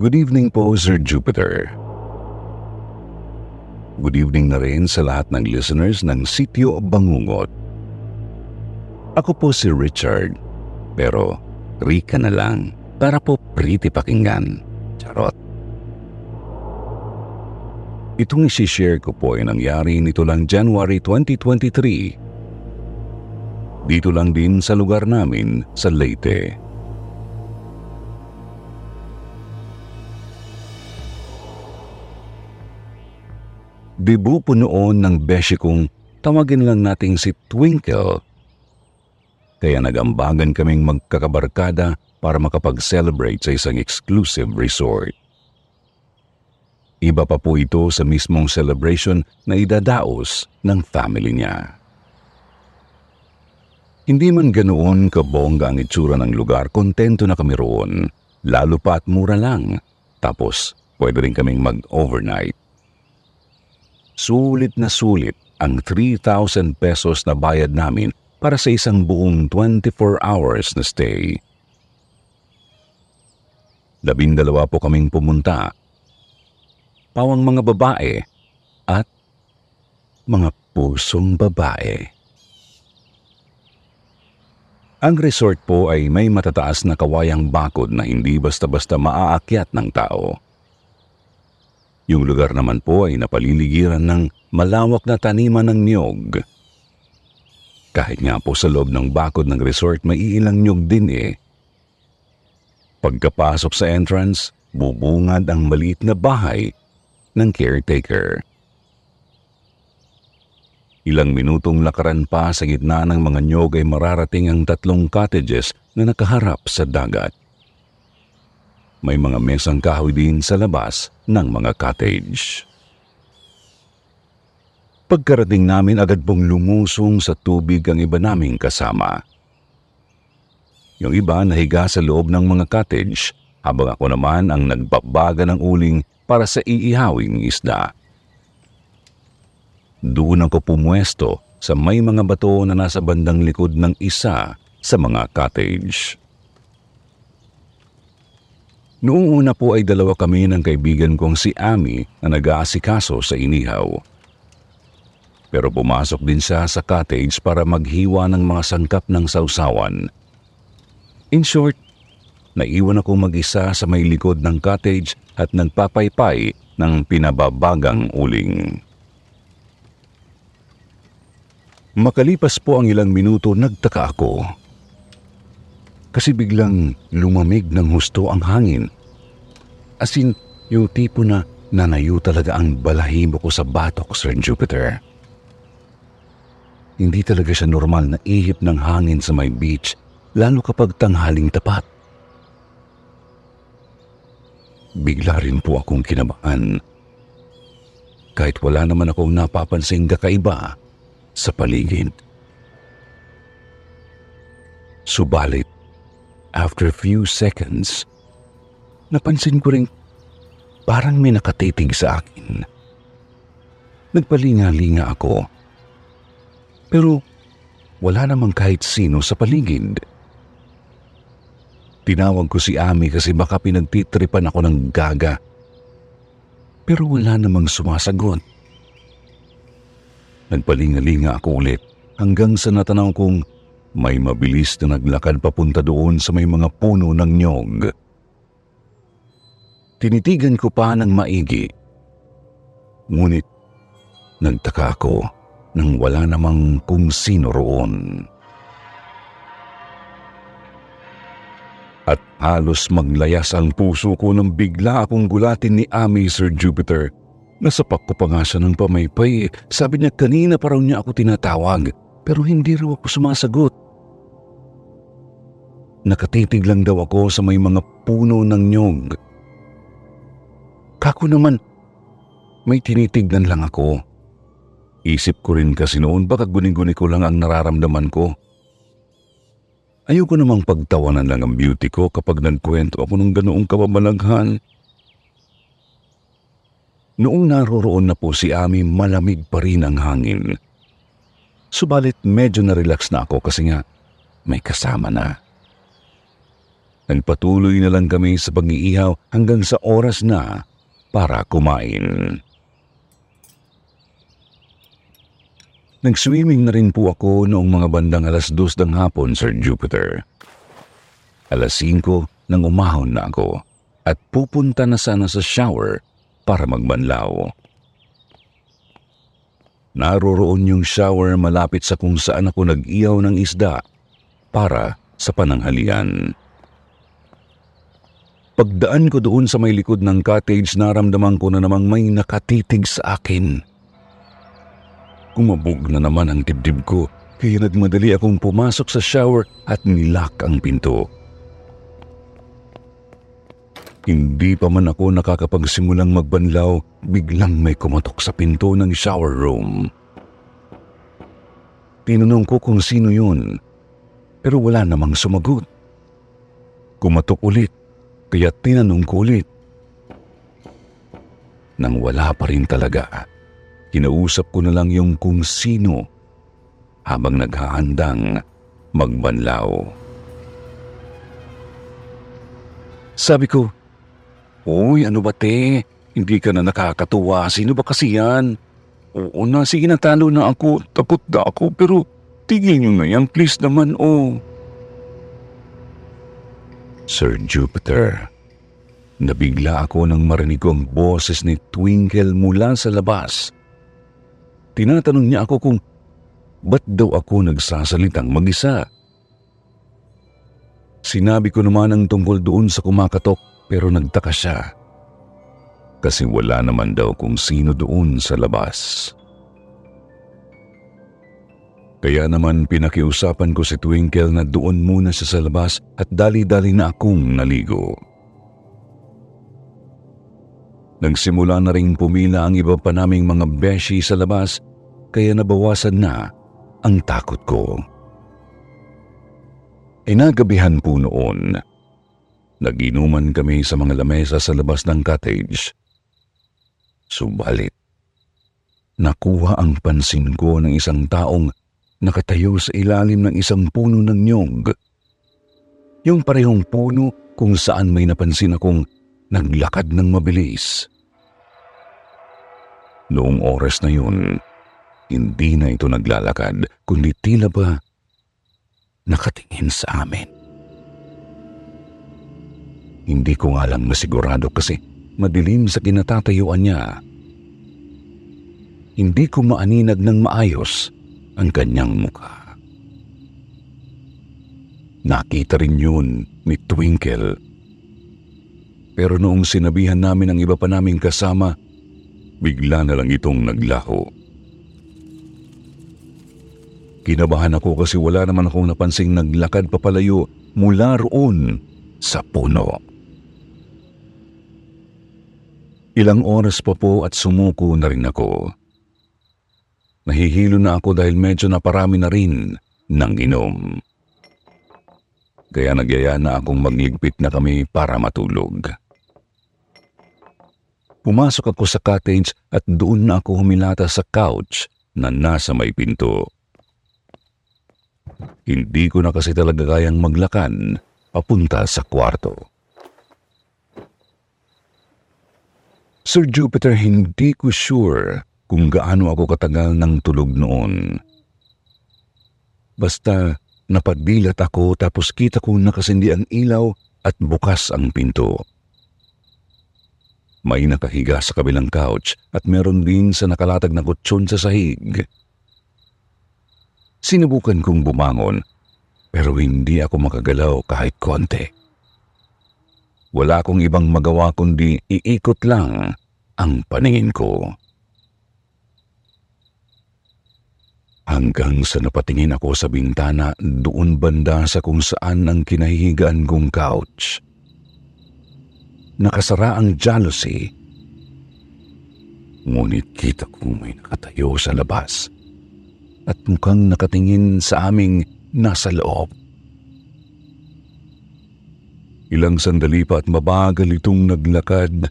Good evening po, Sir Jupiter. Good evening na rin sa lahat ng listeners ng Sityo Bangungot. Ako po si Richard, pero Rika na lang para po pretty pakinggan. Charot. Itong isi-share ko po ay nangyari nito lang January 2023. Dito lang din sa lugar namin sa Leyte. Debu po noon ng beshi kong tawagin lang nating si Twinkle. Kaya nagambagan kaming magkakabarkada para makapag-celebrate sa isang exclusive resort. Iba pa po ito sa mismong celebration na idadaos ng family niya. Hindi man ganoon kabongga ang itsura ng lugar, kontento na kami roon. Lalo pa at mura lang. Tapos, pwede rin kaming mag-overnight. Sulit na sulit ang 3,000 pesos na bayad namin para sa isang buong 24 hours na stay. Labindalawa po kaming pumunta. Pawang mga babae at mga pusong babae. Ang resort po ay may matataas na kawayang bakod na hindi basta-basta maaakyat ng tao. Yung lugar naman po ay napaliligiran ng malawak na taniman ng niyog. Kahit nga po sa loob ng bakod ng resort may ilang niyog din eh. Pagkapasok sa entrance, bubungad ang maliit na bahay ng caretaker. Ilang minutong lakaran pa sa gitna ng mga nyog ay mararating ang tatlong cottages na nakaharap sa dagat. May mga mesang kahoy din sa labas ng mga cottage. Pagkarating namin agad pong lumusong sa tubig ang iba naming kasama. Yung iba nahiga sa loob ng mga cottage habang ako naman ang nagbabaga ng uling para sa iihawing isda. Doon ako pumwesto sa may mga bato na nasa bandang likod ng isa sa mga cottage. Noong una po ay dalawa kami ng kaibigan kong si Ami na nag-aasikaso sa inihaw. Pero pumasok din siya sa cottage para maghiwa ng mga sangkap ng sausawan. In short, naiwan ako mag-isa sa may likod ng cottage at nagpapaypay ng pinababagang uling. Makalipas po ang ilang minuto, nagtaka ako. Kasi biglang lumamig ng husto ang hangin. As in, yung tipo na nanayo talaga ang balahibo ko sa batok, Sir Jupiter. Hindi talaga siya normal na ihip ng hangin sa may beach, lalo kapag tanghaling tapat. Bigla rin po akong kinabahan. Kahit wala naman akong napapansing kakaiba, sa paligid. Subalit, after a few seconds, napansin ko rin parang may nakatitig sa akin. Nagpalinga-linga ako. Pero wala namang kahit sino sa paligid. Tinawag ko si Ami kasi baka pinagtitripan ako ng gaga. Pero wala namang sumasagot. Nagpalingalinga ako ulit hanggang sa natanaw kong may mabilis na naglakad papunta doon sa may mga puno ng nyog. Tinitigan ko pa ng maigi. Ngunit nagtaka ako nang wala namang kung sino roon. At halos maglayas ang puso ko nang bigla akong gulatin ni Ami Sir Jupiter Nasapak ko pa nga siya ng pamaypay. Sabi niya kanina pa niya ako tinatawag pero hindi raw ako sumasagot. Nakatitig lang daw ako sa may mga puno ng nyog. Kako naman, may tinitignan lang ako. Isip ko rin kasi noon baka guni-guni ko lang ang nararamdaman ko. Ayoko namang pagtawanan lang ang beauty ko kapag nagkwento ako ng ganoong kababalaghan. Noong naroroon na po si Ami, malamig pa rin ang hangin. Subalit medyo na-relax na ako kasi nga may kasama na. Nagpatuloy na lang kami sa pag-iihaw hanggang sa oras na para kumain. Nag-swimming na rin po ako noong mga bandang alas dos ng hapon, Sir Jupiter. Alas 5 nang umahon na ako at pupunta na sana sa shower para magbanlaw. Naroroon yung shower malapit sa kung saan ako nag-iyaw ng isda para sa pananghalian. Pagdaan ko doon sa may likod ng cottage, naramdaman ko na namang may nakatitig sa akin. Kumabog na naman ang dibdib ko kaya nagmadali akong pumasok sa shower at nilak ang pinto. Hindi pa man ako nakakapagsimulang magbanlaw, biglang may kumatok sa pinto ng shower room. Tinanong ko kung sino yun, pero wala namang sumagot. Kumatok ulit, kaya tinanong ko ulit. Nang wala pa rin talaga, Kinausap ko na lang yung kung sino habang naghahandang magbanlaw. Sabi ko, Uy, ano ba te? Hindi ka na nakakatuwa. Sino ba kasi yan? Oo na, sige natalo na ako. Tapot na ako, pero tigil nyo na yan. Please naman, oh. Sir Jupiter, nabigla ako nang marinig ko ang boses ni Twinkle mula sa labas. Tinatanong niya ako kung ba't daw ako nagsasalitang mag-isa. Sinabi ko naman ang tungkol doon sa kumakatok pero nagtaka siya. Kasi wala naman daw kung sino doon sa labas. Kaya naman pinakiusapan ko si Twinkle na doon muna siya sa labas at dali-dali na akong naligo. Nagsimula na rin pumila ang iba pa naming mga beshi sa labas kaya nabawasan na ang takot ko. Inagabihan po noon. Naginuman kami sa mga lamesa sa labas ng cottage. Subalit, nakuha ang pansin ko ng isang taong nakatayo sa ilalim ng isang puno ng nyog. Yung parehong puno kung saan may napansin akong naglakad ng mabilis. Noong oras na yun, hindi na ito naglalakad, kundi tila ba nakatingin sa amin. Hindi ko nga lang masigurado kasi madilim sa kinatatayuan niya. Hindi ko maaninag ng maayos ang kanyang mukha. Nakita rin yun ni Twinkle. Pero noong sinabihan namin ang iba pa naming kasama, bigla na lang itong naglaho. Kinabahan ako kasi wala naman akong napansing naglakad papalayo mula roon sa puno. Ilang oras pa po at sumuko na rin ako. Nahihilo na ako dahil medyo naparami na rin ng inom. Kaya nagyaya na akong magligpit na kami para matulog. Pumasok ako sa cottage at doon na ako humilata sa couch na nasa may pinto. Hindi ko na kasi talaga kayang maglakan papunta sa kwarto. Sir Jupiter, hindi ko sure kung gaano ako katagal ng tulog noon. Basta napadbilat ako tapos kita ko nakasindi ang ilaw at bukas ang pinto. May nakahiga sa kabilang couch at meron din sa nakalatag na kutsyon sa sahig. Sinubukan kong bumangon pero hindi ako makagalaw kahit konti. Wala akong ibang magawa kundi iikot lang ang paningin ko. Hanggang sa napatingin ako sa bintana doon banda sa kung saan ang kinahihigaan kong couch. Nakasara ang jealousy. Ngunit kita ko may nakatayo sa labas at mukhang nakatingin sa aming nasa loob. Ilang sandali pa at mabagal itong naglakad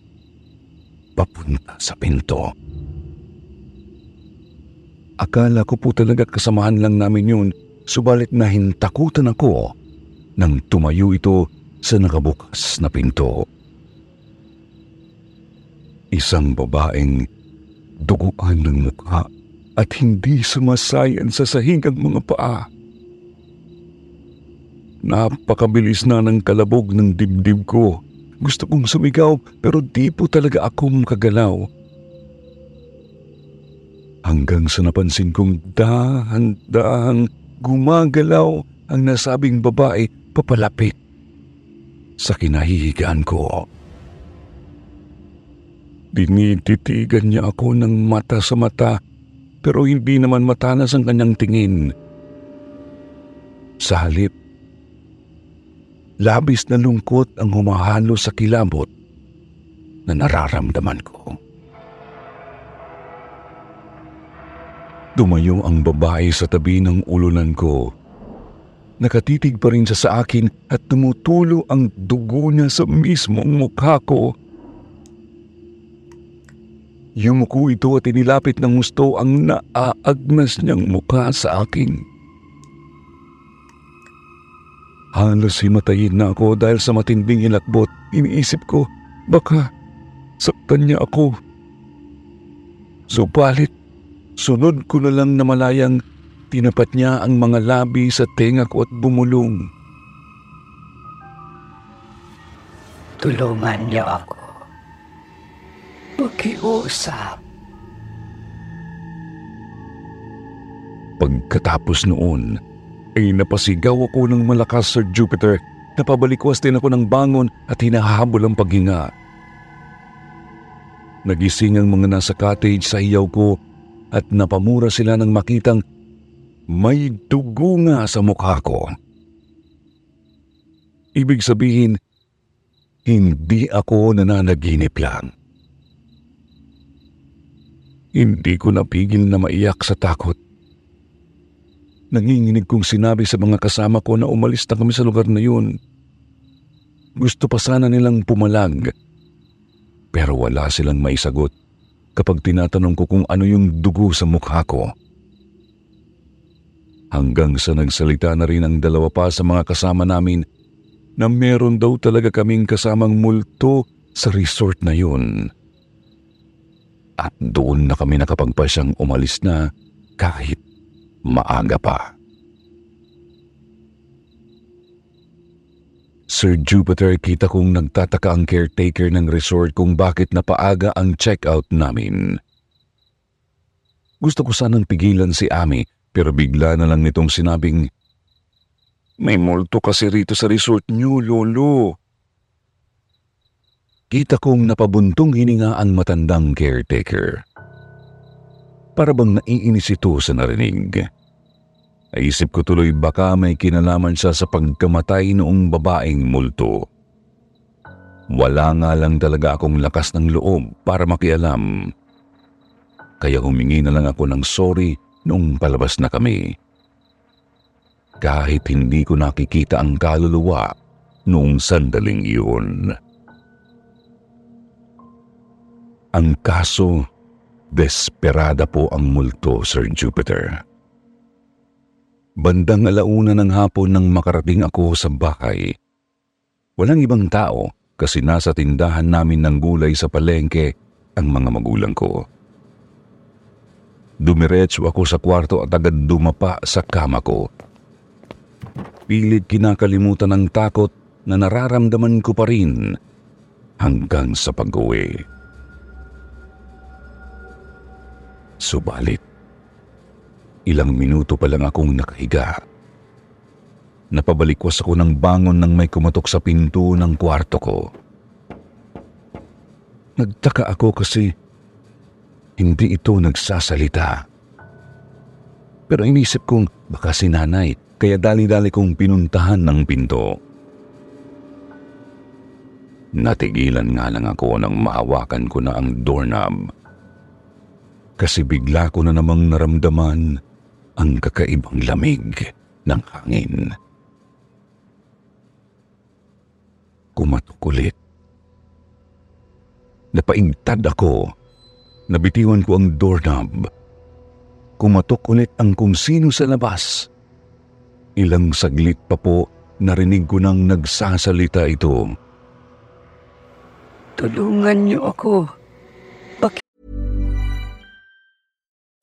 papunta sa pinto. Akala ko po talaga kasamahan lang namin yun, subalit nahintakutan ako nang tumayo ito sa nakabukas na pinto. Isang babaeng duguan ng mukha at hindi sumasayan sa sahig ang mga paa. Napakabilis na ng kalabog ng dibdib ko. Gusto kong sumigaw pero di po talaga ako makagalaw. Hanggang sa napansin kong dahan-dahang gumagalaw ang nasabing babae papalapit sa kinahihigaan ko. Dinititigan niya ako ng mata sa mata pero hindi naman matanas ang kanyang tingin. Sa halip, labis na lungkot ang humahalo sa kilabot na nararamdaman ko. Tumayo ang babae sa tabi ng ulunan ko. Nakatitig pa rin siya sa akin at tumutulo ang dugo niya sa mismong mukha ko. Yumuko ito at inilapit ng gusto ang naaagnas niyang mukha sa akin. Halos himatayin na ako dahil sa matinding ilakbot. Iniisip ko, baka saktan niya ako. Subalit, sunod ko na lang na malayang tinapat niya ang mga labi sa tenga ko at bumulong. Tulungan niyo ako. Pakiusap. Pagkatapos noon, ay napasigaw ako ng malakas Sir Jupiter. Napabalikwas din ako ng bangon at hinahabol ang paghinga. Nagising ang mga nasa cottage sa hiyaw ko at napamura sila nang makitang may dugo nga sa mukha ko. Ibig sabihin, hindi ako nananaginip lang. Hindi ko napigil na maiyak sa takot. Nanginginig kong sinabi sa mga kasama ko na umalis na kami sa lugar na yun. Gusto pa sana nilang pumalag. Pero wala silang maisagot kapag tinatanong ko kung ano yung dugo sa mukha ko. Hanggang sa nagsalita na rin ang dalawa pa sa mga kasama namin na meron daw talaga kaming kasamang multo sa resort na yun. At doon na kami nakapagpasyang umalis na kahit maaga pa. Sir Jupiter, kita kong nagtataka ang caretaker ng resort kung bakit napaaga ang check-out namin. Gusto ko sanang pigilan si Ami pero bigla na lang nitong sinabing, May multo kasi rito sa resort niyo, Lolo. Kita kong napabuntong hininga ang matandang caretaker para bang naiinis ito sa narinig. Naisip ko tuloy baka may kinalaman siya sa pagkamatay noong babaeng multo. Wala nga lang talaga akong lakas ng loob para makialam. Kaya humingi na lang ako ng sorry noong palabas na kami. Kahit hindi ko nakikita ang kaluluwa noong sandaling iyon. Ang kaso Desperada po ang multo, Sir Jupiter. Bandang alauna ng hapon nang makarating ako sa bahay. Walang ibang tao kasi nasa tindahan namin ng gulay sa palengke ang mga magulang ko. Dumiretso ako sa kwarto at agad dumapa sa kama ko. Pilit kinakalimutan ng takot na nararamdaman ko pa rin hanggang sa pag-uwi. Subalit, ilang minuto pa lang akong nakahiga. Napabalikwas ako ng bangon nang may kumatok sa pinto ng kwarto ko. Nagtaka ako kasi hindi ito nagsasalita. Pero inisip kong baka si nanay kaya dali-dali kong pinuntahan ng pinto. Natigilan nga lang ako nang mahawakan ko na ang doorknob. Kasi bigla ko na namang naramdaman ang kakaibang lamig ng hangin. Kumatok ulit. Napaigtad ako. Nabitiwan ko ang doorknob. Kumatok ulit ang kung sino sa labas. Ilang saglit pa po narinig ko nang nagsasalita ito. Tulungan niyo ako.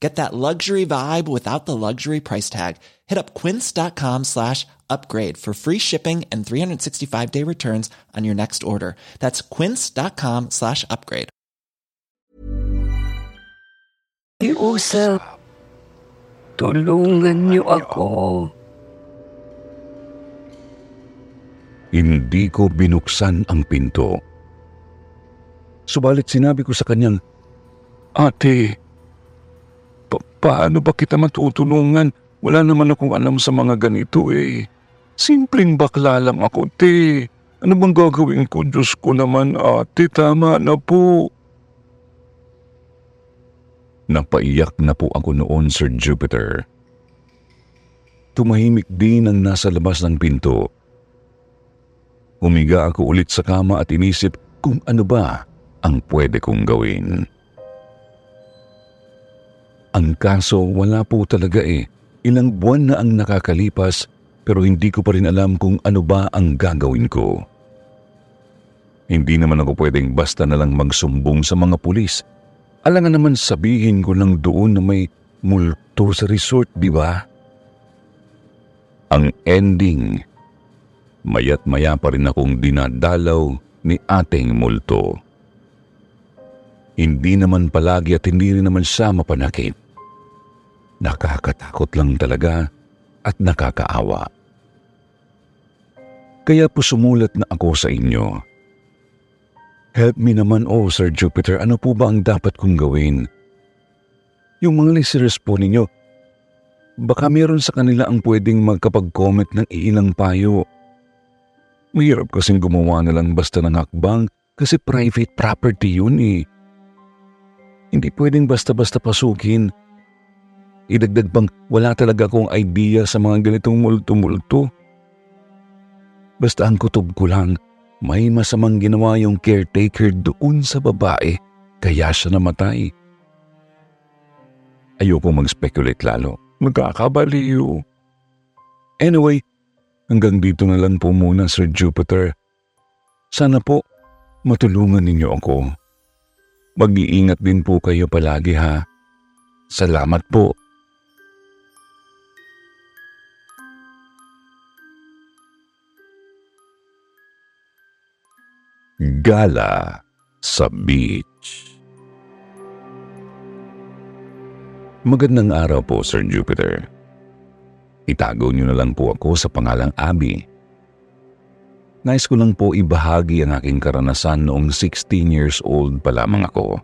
Get that luxury vibe without the luxury price tag. Hit up quince.com slash upgrade for free shipping and 365 day returns on your next order. That's quince.com slash upgrade. Iusap. Tulungan niyo ako. Hindi ko binuksan ang pinto. Subalit sinabi ko sa kanyang, Ate, pa- paano ba kita matutulungan? Wala naman akong alam sa mga ganito eh. Simpleng bakla lang ako, te. Ano bang gagawin ko? Diyos ko naman, ate, tama na po. Napaiyak na po ako noon, Sir Jupiter. Tumahimik din ang nasa labas ng pinto. Humiga ako ulit sa kama at inisip kung ano ba ang pwede kong gawin. Ang kaso wala po talaga eh. Ilang buwan na ang nakakalipas pero hindi ko pa rin alam kung ano ba ang gagawin ko. Hindi naman ako pwedeng basta na lang magsumbong sa mga pulis. Alangan naman sabihin ko lang doon na may multo sa resort, di ba? Ang ending, mayat maya pa rin akong dinadalaw ni ating multo. Hindi naman palagi at hindi rin naman siya mapanakit. Nakakatakot lang talaga at nakakaawa. Kaya po sumulat na ako sa inyo. Help me naman oh Sir Jupiter, ano po ba ang dapat kong gawin? Yung mga listeners po ninyo, baka meron sa kanila ang pwedeng magkapag-comment ng iilang payo. Mahirap kasing gumawa na lang basta ng hakbang kasi private property yun eh. Hindi pwedeng basta-basta pasukin. Idagdag pang wala talaga akong idea sa mga ganitong multo-multo. Basta ang kutob ko lang, may masamang ginawa yung caretaker doon sa babae kaya siya namatay. Ayoko mag-speculate lalo. Magkakabaliw. Anyway, hanggang dito na lang po muna Sir Jupiter. Sana po matulungan ninyo ako. Mag-iingat din po kayo palagi ha. Salamat po. Gala sa beach. Magandang araw po, Sir Jupiter. Itago niyo na lang po ako sa pangalang Abby. Nais ko lang po ibahagi ang aking karanasan noong 16 years old pa lamang ako.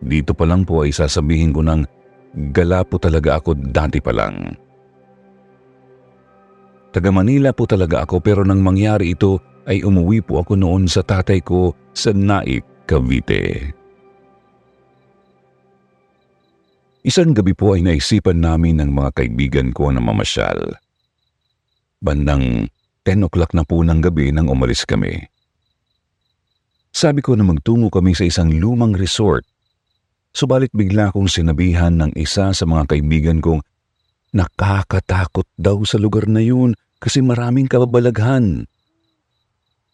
Dito pa lang po ay sasabihin ko ng gala po talaga ako dati pa lang. Taga Manila po talaga ako pero nang mangyari ito ay umuwi po ako noon sa tatay ko sa Naik, Cavite. Isang gabi po ay naisipan namin ng mga kaibigan ko na mamasyal. Bandang 10 o'clock na po ng gabi nang umalis kami. Sabi ko na magtungo kami sa isang lumang resort. Subalit bigla kong sinabihan ng isa sa mga kaibigan kong nakakatakot daw sa lugar na yun kasi maraming kababalaghan.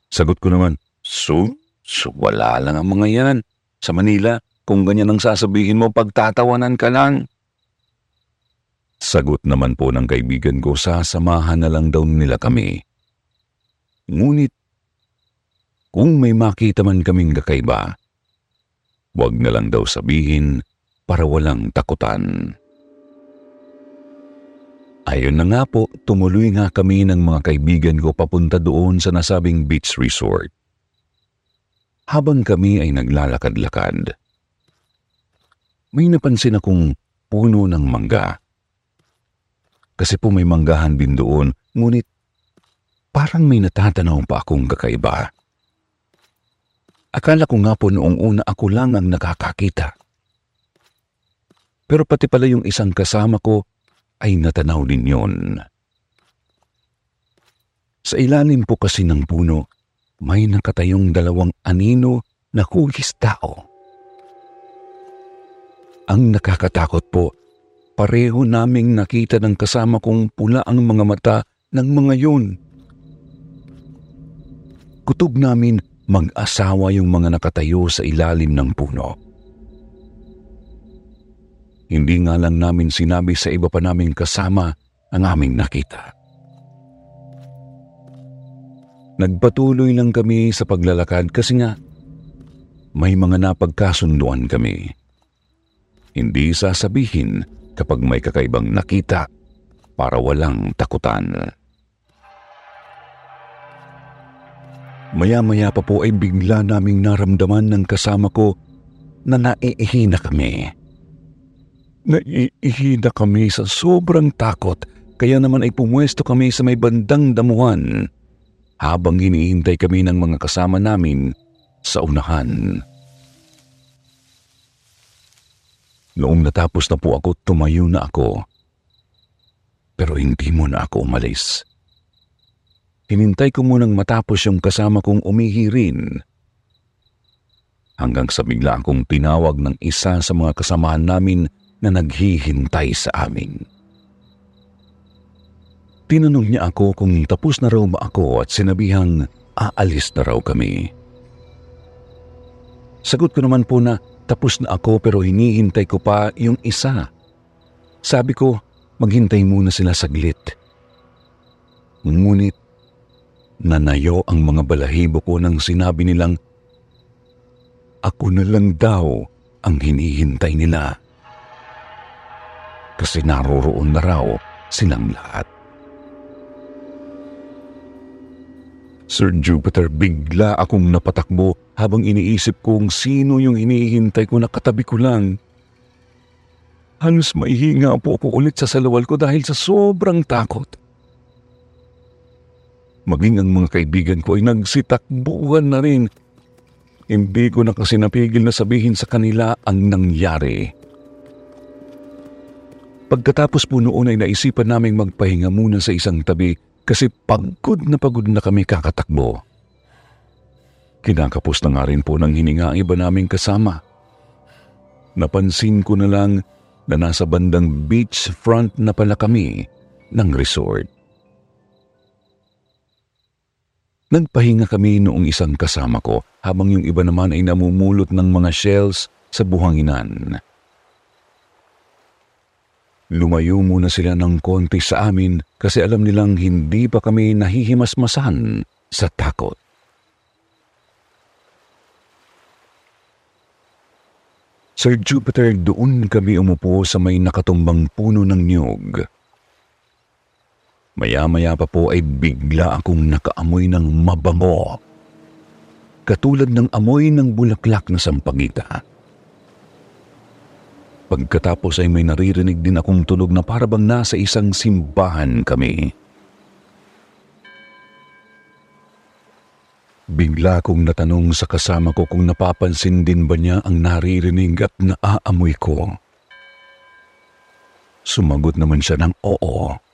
Sagot ko naman, So, so wala lang ang mga yan. Sa Manila, kung ganyan ang sasabihin mo, pagtatawanan ka lang. Sagot naman po ng kaibigan ko, sasamahan na lang daw nila kami. Ngunit, kung may makita man kaming kakaiba, wag na lang daw sabihin para walang takutan. Ayun na nga po, tumuloy nga kami ng mga kaibigan ko papunta doon sa nasabing beach resort. Habang kami ay naglalakad-lakad, may napansin akong puno ng mangga. Kasi po may manggahan din doon, ngunit parang may natatanaw pa akong kakaiba. Akala ko nga po noong una ako lang ang nakakakita. Pero pati pala yung isang kasama ko ay natanaw din yon. Sa ilalim po kasi ng puno, may nakatayong dalawang anino na hugis tao. Ang nakakatakot po, pareho naming nakita ng kasama kong pula ang mga mata ng mga yun. Kutob namin mag-asawa yung mga nakatayo sa ilalim ng puno. Hindi nga lang namin sinabi sa iba pa naming kasama ang aming nakita. Nagpatuloy lang kami sa paglalakad kasi nga may mga napagkasunduan kami. Hindi sasabihin kapag may kakaibang nakita para walang takutan. Maya-maya pa po ay bigla naming naramdaman ng kasama ko na naiihi na kami. Naiihi na kami sa sobrang takot kaya naman ay pumwesto kami sa may bandang damuhan habang hinihintay kami ng mga kasama namin sa unahan. Noong natapos na po ako, tumayo na ako. Pero hindi mo na ako umalis. Hinintay ko munang matapos yung kasama kong umihi rin. Hanggang sa bigla akong tinawag ng isa sa mga kasamahan namin na naghihintay sa amin. Tinanong niya ako kung tapos na raw ba ako at sinabihang aalis na raw kami. Sagot ko naman po na tapos na ako pero hinihintay ko pa yung isa. Sabi ko, maghintay muna sila saglit. Ngunit, nanayo ang mga balahibo ko nang sinabi nilang, ako na lang daw ang hinihintay nila. Kasi naroroon na raw silang lahat. Sir Jupiter, bigla akong napatakbo habang iniisip kong sino yung hinihintay ko na katabi ko lang. Halos maihinga po ako ulit sa salawal ko dahil sa sobrang takot. Maging ang mga kaibigan ko ay nagsitakbuhan na rin. Hindi ko na kasi napigil na sabihin sa kanila ang nangyari. Pagkatapos po noon ay naisipan naming magpahinga muna sa isang tabi kasi pagod na pagod na kami kakatakbo. Kinakapos na nga rin po ng hininga ang iba naming kasama. Napansin ko na lang na nasa bandang beach front na pala kami ng resort. Nagpahinga kami noong isang kasama ko habang yung iba naman ay namumulot ng mga shells sa buhanginan. Lumayo muna sila ng konti sa amin kasi alam nilang hindi pa kami nahihimasmasan sa takot. Sir Jupiter, doon kami umupo sa may nakatumbang puno ng niyog. Maya-maya pa po ay bigla akong nakaamoy ng mabango. Katulad ng amoy ng bulaklak na sampagita. Pagkatapos ay may naririnig din akong tunog na parabang nasa isang simbahan kami. Bigla kong natanong sa kasama ko kung napapansin din ba niya ang naririnig at naaamoy ko. Sumagot naman siya ng oo.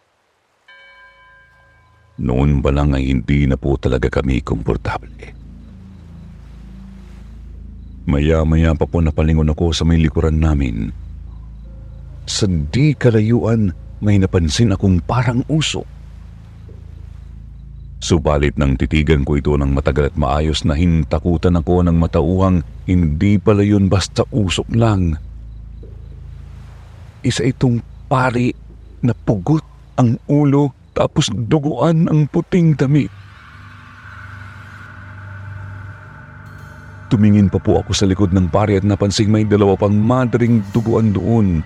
Noon pa lang ay hindi na po talaga kami komportable. Maya-maya pa po napalingon ako sa may likuran namin. Sa di kalayuan, may napansin akong parang usok. Subalit nang titigan ko ito ng matagal at maayos na hintakutan ako ng matauhang hindi pala yun basta usok lang. Isa itong pari na pugot ang ulo tapos duguan ang puting damit. Tumingin pa po ako sa likod ng pari at napansing may dalawa pang madaring duguan doon.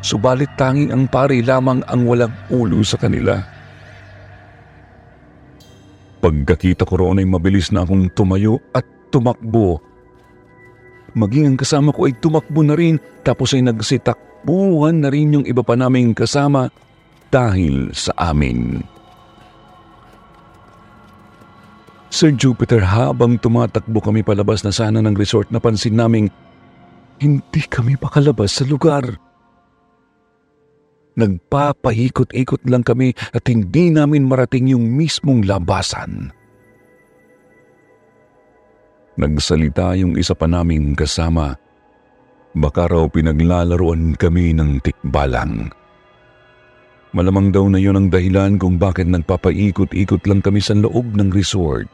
Subalit tanging ang pari lamang ang walang ulo sa kanila. Pagkakita ko roon ay mabilis na akong tumayo at tumakbo. Maging ang kasama ko ay tumakbo na rin tapos ay nagsitakbuhan na rin yung iba pa naming kasama dahil sa amin. Sir Jupiter, habang tumatakbo kami palabas na sana ng resort, napansin naming hindi kami pakalabas sa lugar. Nagpapahikot-ikot lang kami at hindi namin marating yung mismong labasan. Nagsalita yung isa pa naming kasama. Baka raw pinaglalaruan kami ng tikbalang. Malamang daw na yun ang dahilan kung bakit nagpapaikot-ikot lang kami sa loob ng resort.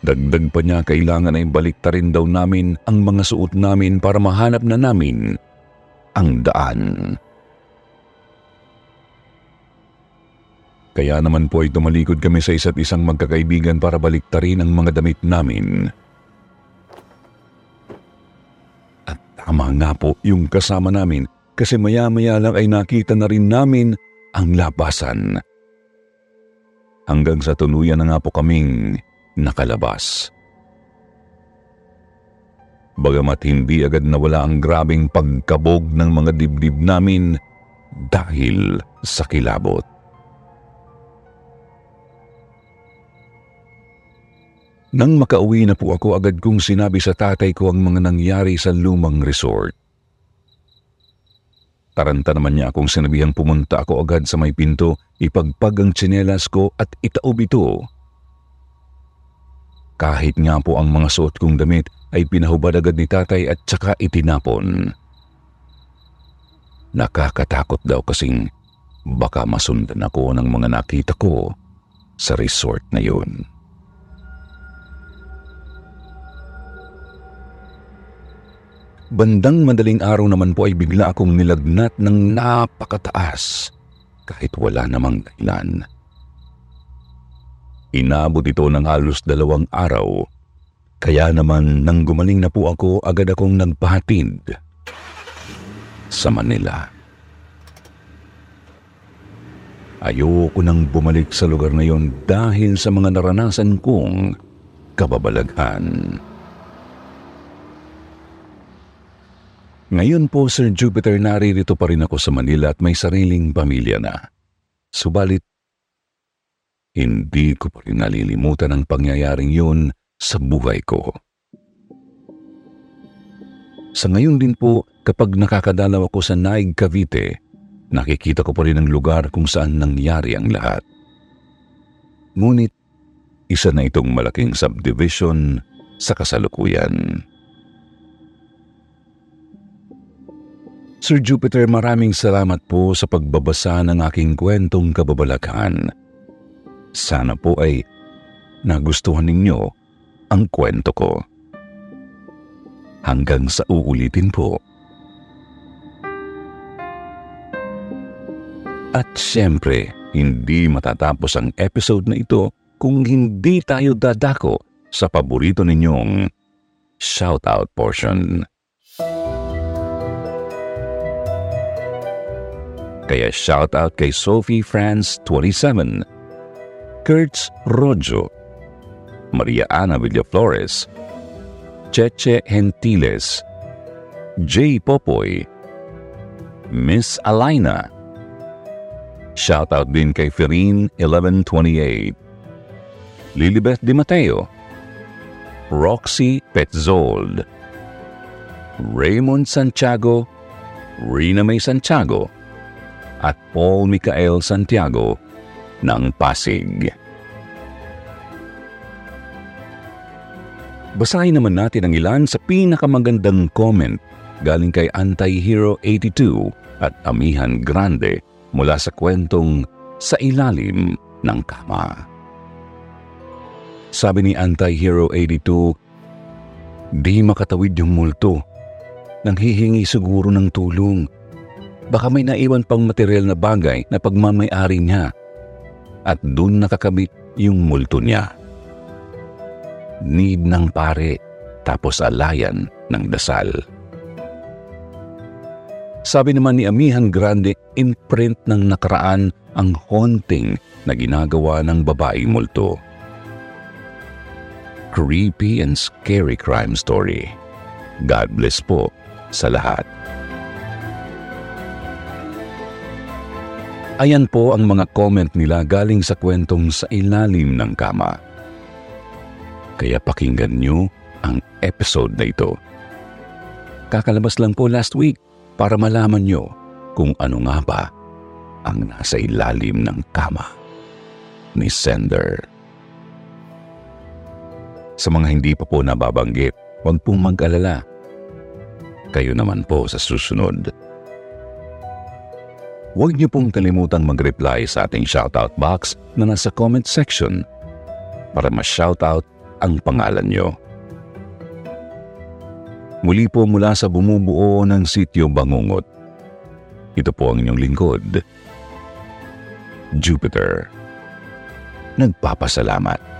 Dagdag pa niya kailangan ay baliktarin daw namin ang mga suot namin para mahanap na namin ang daan. Kaya naman po ay tumalikod kami sa isa't isang magkakaibigan para baliktarin ang mga damit namin. At tama nga po yung kasama namin kasi maya-maya lang ay nakita na rin namin ang labasan. Hanggang sa tuluyan na nga po kaming nakalabas. Bagamat hindi agad nawala ang grabing pagkabog ng mga dibdib namin dahil sa kilabot. Nang makauwi na po ako agad kong sinabi sa tatay ko ang mga nangyari sa lumang resort. Taranta naman niya akong sinabihang pumunta ako agad sa may pinto, ipagpag ang tsinelas ko at itaob ito kahit nga po ang mga suot kong damit ay pinahubad agad ni tatay at saka itinapon. Nakakatakot daw kasing baka masundan ako ng mga nakita ko sa resort na yun. Bandang madaling araw naman po ay bigla akong nilagnat ng napakataas kahit wala namang dahilan. Inabot ito ng halos dalawang araw. Kaya naman nang gumaling na po ako, agad akong nagpahatid sa Manila. Ayoko nang bumalik sa lugar na yon dahil sa mga naranasan kong kababalaghan. Ngayon po, Sir Jupiter, naririto pa rin ako sa Manila at may sariling pamilya na. Subalit, hindi ko pa rin nalilimutan ang pangyayaring yun sa buhay ko. Sa ngayon din po, kapag nakakadalaw ako sa Naig, Cavite, nakikita ko pa rin ang lugar kung saan nangyari ang lahat. Ngunit, isa na itong malaking subdivision sa kasalukuyan. Sir Jupiter, maraming salamat po sa pagbabasa ng aking kwentong kababalaghan sana po ay nagustuhan ninyo ang kwento ko. Hanggang sa uulitin po. At siyempre, hindi matatapos ang episode na ito kung hindi tayo dadako sa paborito ninyong shoutout portion. Kaya shoutout kay Sophie France 27 Kurtz Rojo, Maria Ana Villaflores, Cheche Gentiles, J. Popoy, Miss Alina. Shoutout din kay Ferine 1128, Lilibeth Di Mateo, Roxy Petzold, Raymond Santiago, Rina May Santiago, at Paul Micael Santiago ng Pasig. Basahin naman natin ang ilan sa pinakamagandang comment galing kay Anti-Hero82 at Amihan Grande mula sa kwentong Sa Ilalim ng Kama. Sabi ni Anti-Hero82, Di makatawid yung multo. Nang hihingi siguro ng tulong. Baka may naiwan pang material na bagay na pagmamayari niya. At dun nakakabit yung multo niya. Need ng pare, tapos alayan ng dasal. Sabi naman ni Amihan Grande, imprint ng nakaraan ang haunting na ginagawa ng babae multo. Creepy and scary crime story. God bless po sa lahat. Ayan po ang mga comment nila galing sa kwentong sa ilalim ng kama. Kaya pakinggan nyo ang episode na ito. Kakalabas lang po last week para malaman nyo kung ano nga ba ang nasa ilalim ng kama ni Sender. Sa mga hindi pa po nababanggit, huwag pong mag-alala. Kayo naman po sa susunod. Huwag niyo pong kalimutang mag-reply sa ating shoutout box na nasa comment section para ma-shoutout ang pangalan niyo. Muli po mula sa bumubuo ng sityo Bangungot. Ito po ang inyong lingkod, Jupiter. Nagpapasalamat.